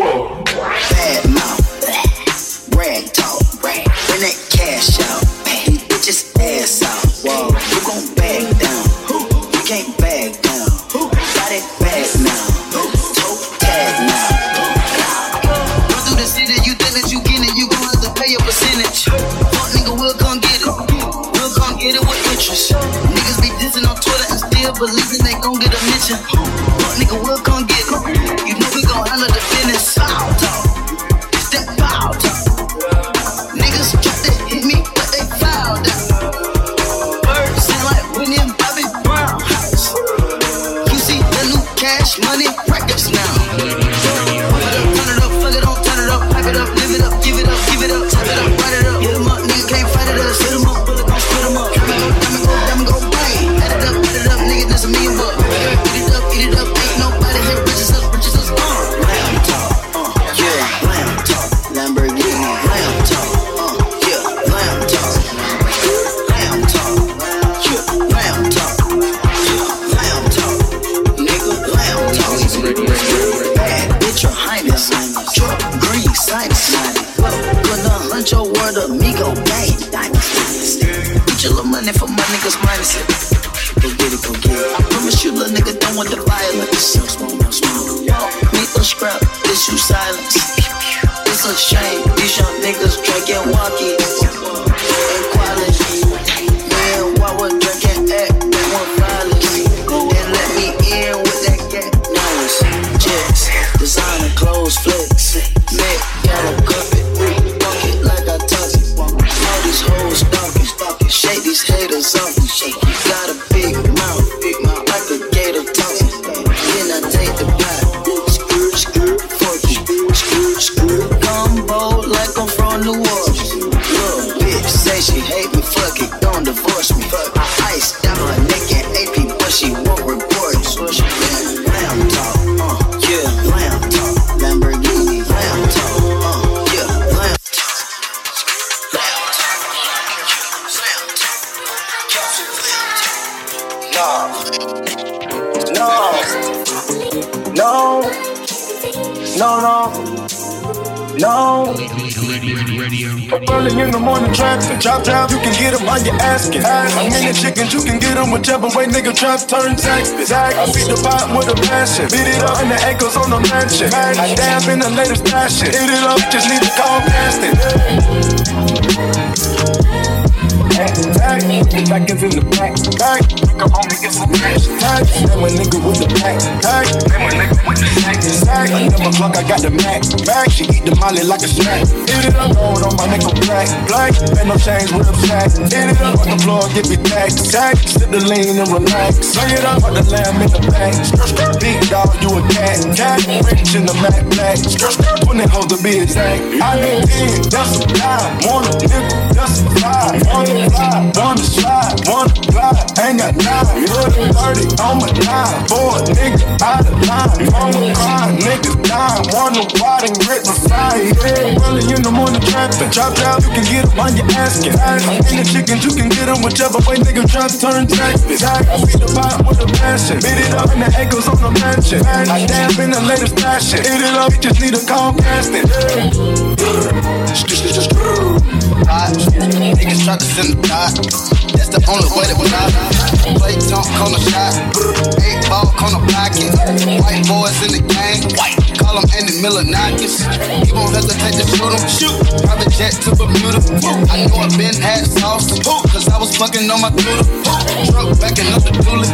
Bad mouth, rag talk, rag. bring that cash out. These bitches ass out. Whoa, gon' back down? You can't back down. Got it back now. Toe tag now. Run through the city, you think that you get it, you gon' have to pay a percentage. Fuck nigga, we'll come get it. We'll come get it with interest. Niggas be dissing on Twitter and still believing they gon' get a mention. Fuck nigga, we'll come get it dollar the finish. No, no, no, no. Early in the morning traffic, chop chop, you can get 'em while you asking. I'm in the chickens, you can get 'em whichever way nigga trap turn taxes. I beat the pot with a passion, beat it up in the acres on the mansion. I dab in the latest fashion, hit it up, just need to call casting. Back, back is in the back, back. Nigga only get some cash, tax. Then when nigga with the back, back. Then when nigga with the sack, sack. Never clock, I got the max, back. She eat the molly like a snack. Hit it up, gold on my nigga black, black. And no change with a sack. Hit it up on the floor, get me tax, tax. Sit the lean and relax. Lay it up, put the lamb in the back. Big dog, you a cat, cat. Rich in the matte black. Twenty hoes to be exact. I need ten, just a dime. Want a nigga, a. Wanna fly, wanna slide, wanna fly. Ain't got nine, put a 30 on my dime. For nigga out of line. Wanna cry, niggas dying. Wanna ride and grip fire. Yeah, early in the morning trapping. Chop chop, you can get 'em while you asking. In the chickens, you can get whichever way nigga trap turn taxes. I beat the pot with a passion. Beat it up in the acres on the mansion. I dab in the latest fashion. Hit it up, just need a call casting. Hot. Niggas try to send a dot. That's the only way that we got. Play talk the shot. Eight ball the pocket. White boys in the game. White. Call him Andy Milonakis. He won't hesitate to shoot him. Shoot. Private jet to Bermuda. I know I've been had sauce. Cause I was fucking on my doodle. Truck backing up the dually.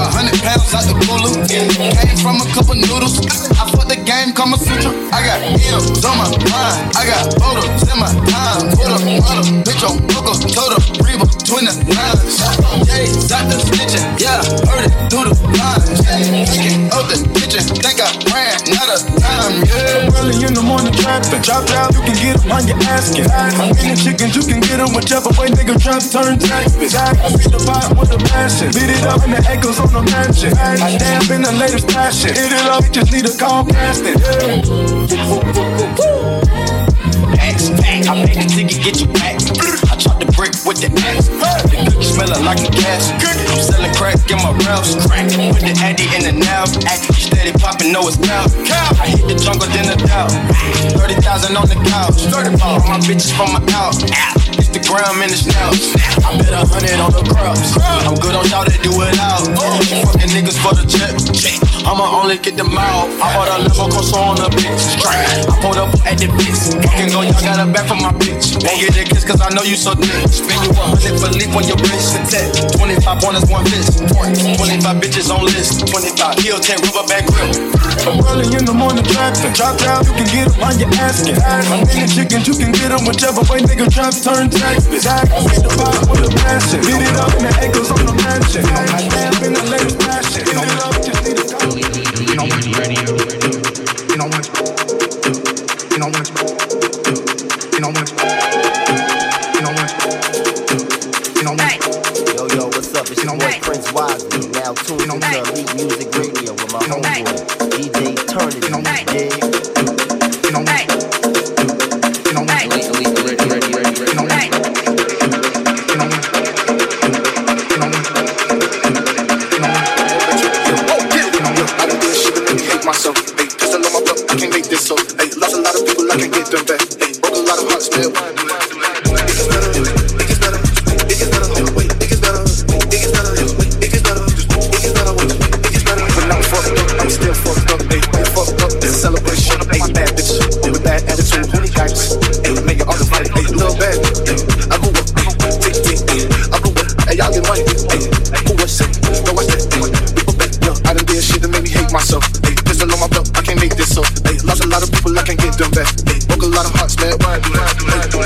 A hundred pounds out the cooler. Came from a couple noodles. I fucked the game, Kama Sutra. I got M's on my mind. I got photos in my time. Put up, up, bitch on Booker, Total, Reba, 29. Yeah, out the stitching. Yeah, heard it through the lines. Taking up the kitchen. Think I ran out of time. Yeah, early in the morning trapping. Drop down, you can get them on your asking. I'm eating chickens, you can get them whichever way nigga trap turn taxes. I beat the pot with a passion. Beat it up in the echoes on the mansion. I damn in the latest passion. Hit it up, just need a call casting. Axe pack, I make a ticket, get you back. The brick with the axe. The cookie smelling like a gas. I'm selling crack in my. Crack with the addy in the now. Addy steady popping, know it's now. I hit the jungle, then the doubt. 30,000 on the couch. 30 All my bitches from my out. It's the gram in the snout. I bet a hundred on the crops. I'm good on y'all that do it out. Fucking niggas for the check. I'ma only get them out. I bought a limo course on the bitch. I pulled up at the bitch. Fucking go, y'all got a back from my bitch. Won't get a kiss cause I know you so thick. Spend you a hundred for leap on your. Protect. 25 pointers, one fist. 25 bitches on list. 25 heel 10 rubber band grip. I'm early in the morning trapping. Drop down, you can get them on your asking. I'm in eating chickens, you can get them whichever way nigga trap turn taxes. I beat the pot with a passion. Beat it up in the echoes on the mansion. I damn in the latest fashion. Hit it up, just need ready, ready, ready, lot of people, I can't get them back. Broke a lot of hearts, man. Why I do that?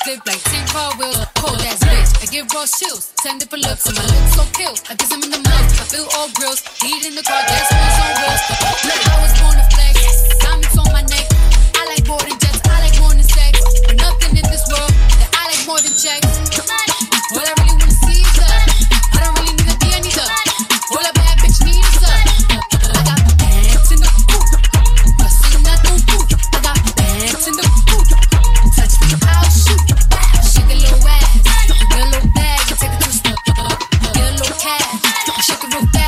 Flip like 10 car wheels. Cold ass bitch, I give raw chills, 10 different looks, and my lips so kill. I kiss them in the mouth, I feel all grills, heat in the car, gas wheels on wheels.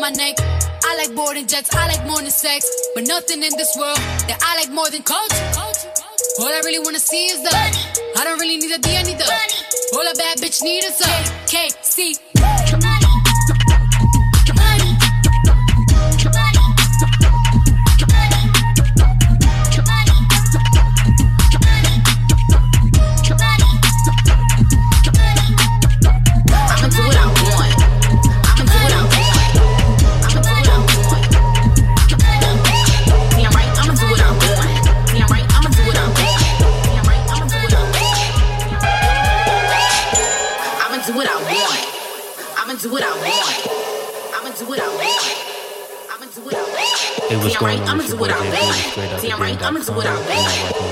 my neck. I like boarding jets, I like more than sex. But nothing in this world that I like more than culture. All I really wanna see is the money. I don't really need a D, I need the money. All a bad bitch need is a KC. What's going right, on? I'ma do what I want. Brady, straight out the Damn right, I'ma do what I want.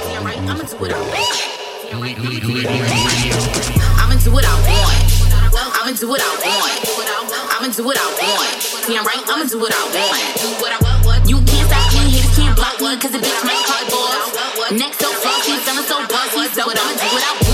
Damn right, I'ma do what I want. Elite Muzik Radio. I'ma do what I want. I'ma do what I want. I'ma do what I want. Damn right, I'ma do what I want. Do what I want. You can't stop me, haters can't block me, cause the bitch hot balls. Next so frosty, feeling so buzzy, so I'ma do what I want.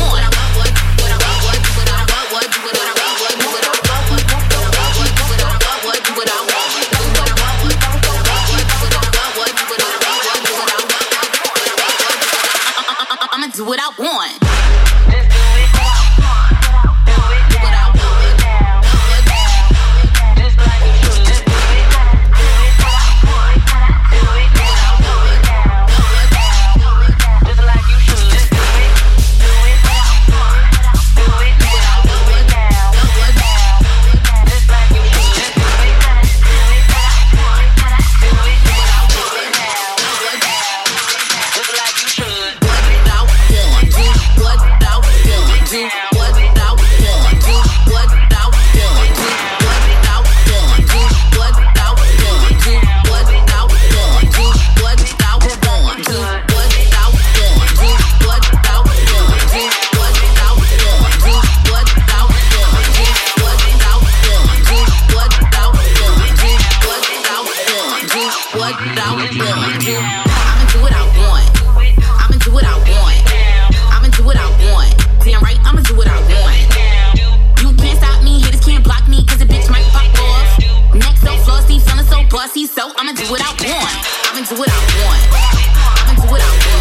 want. I can do what I want.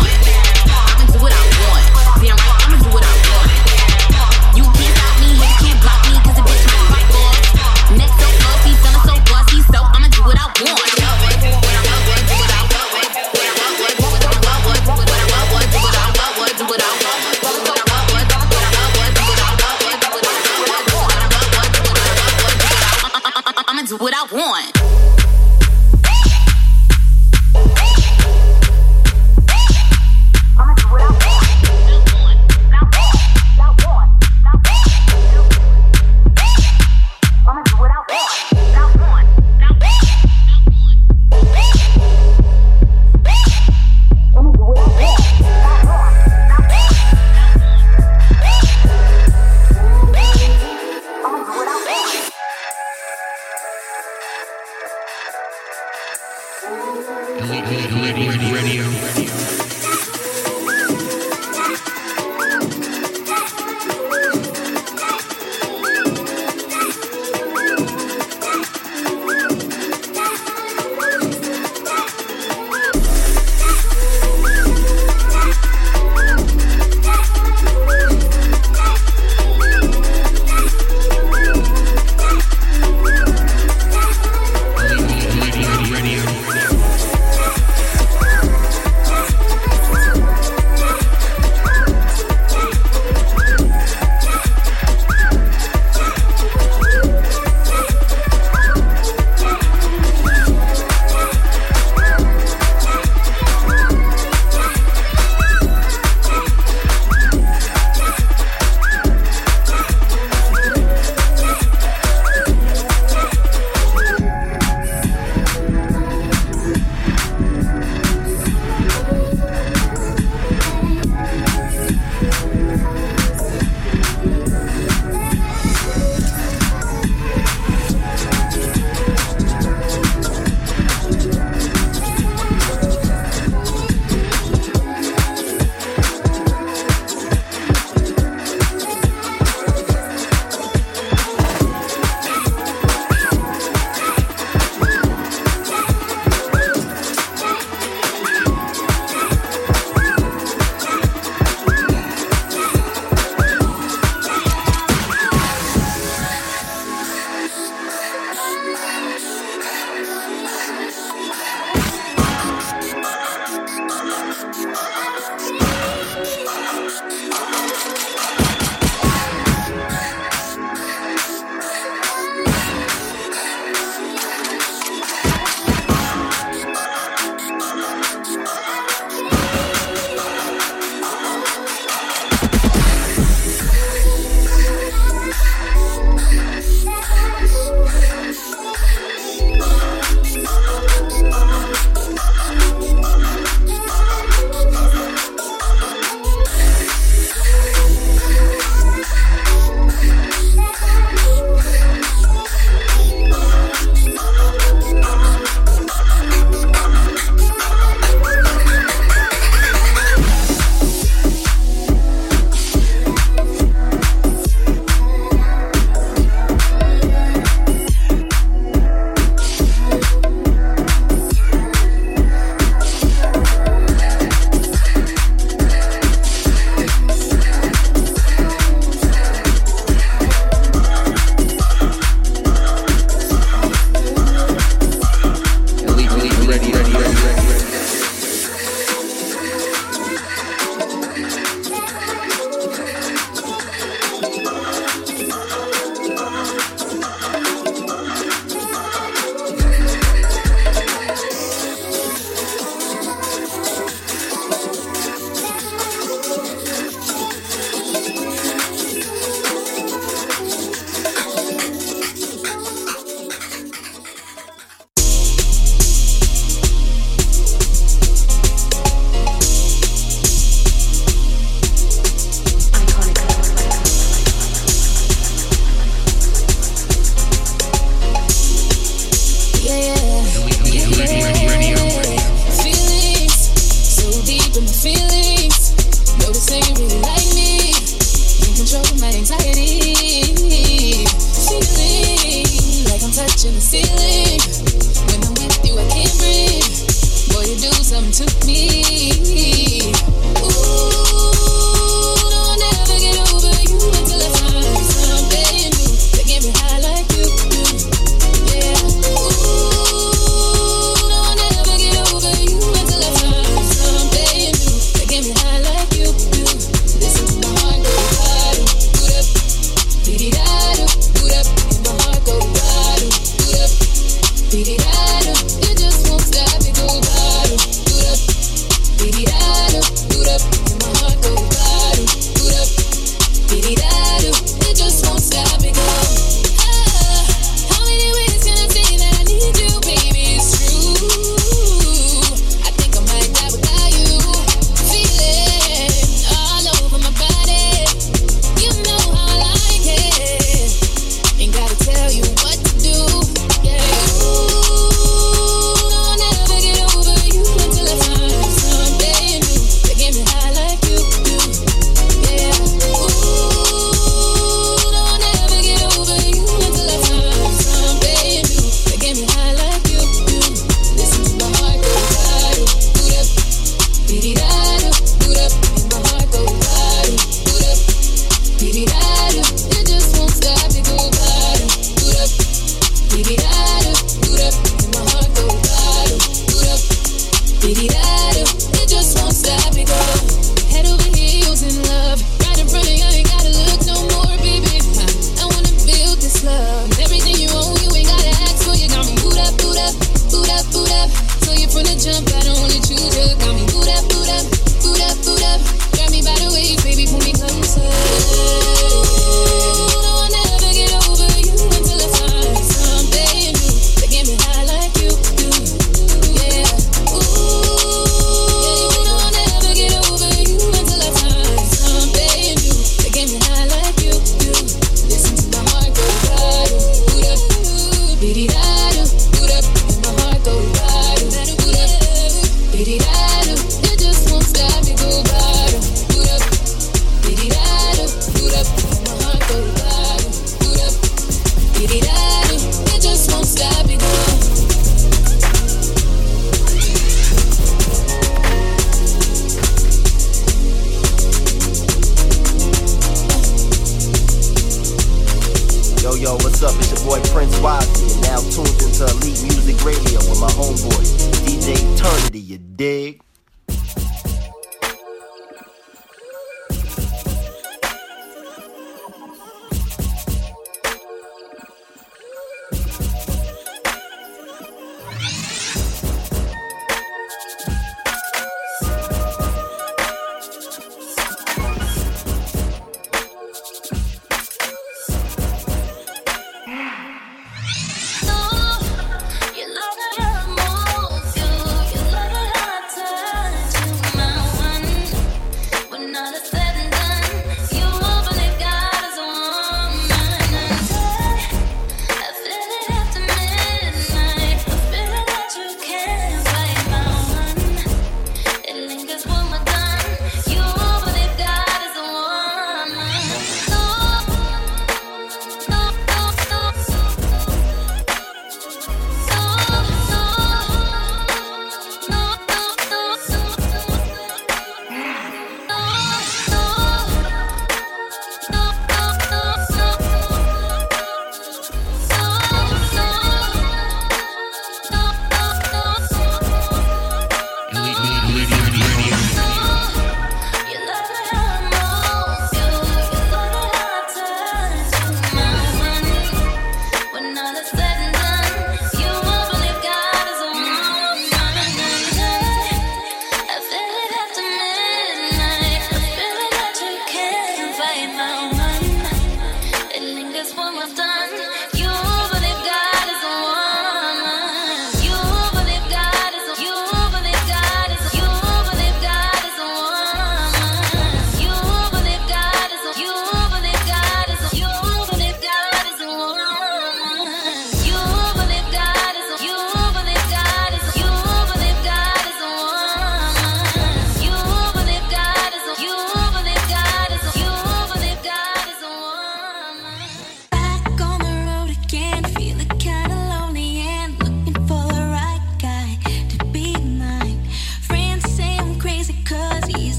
Eternity, you dig?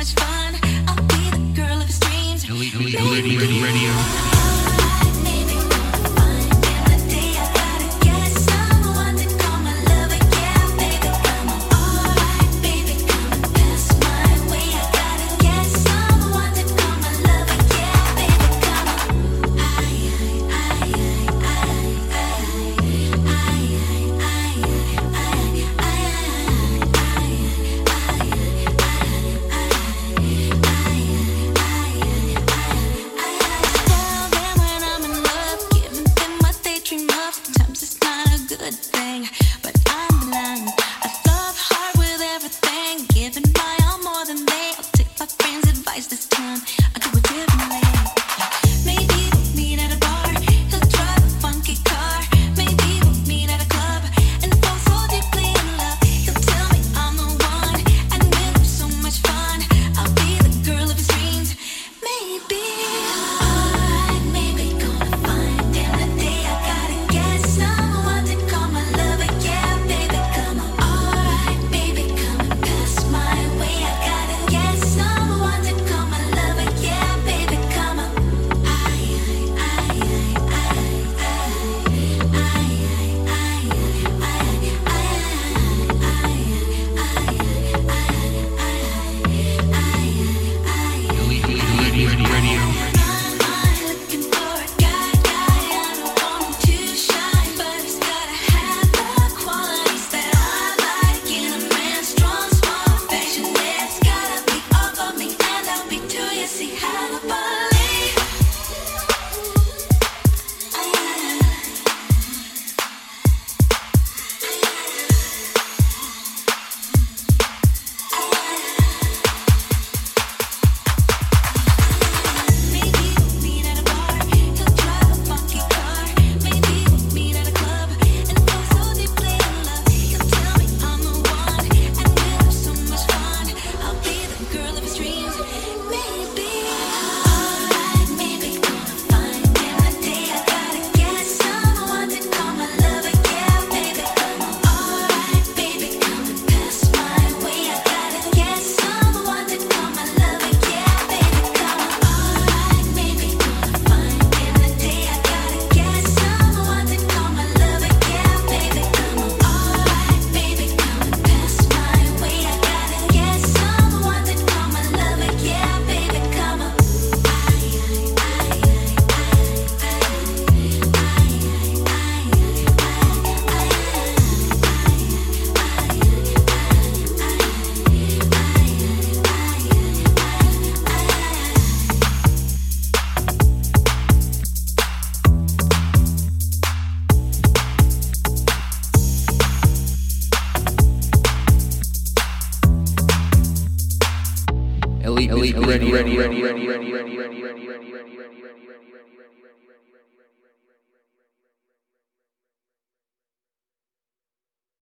much fun. I'll be the girl of his dreams. Elite, elite, elite, radio. radio.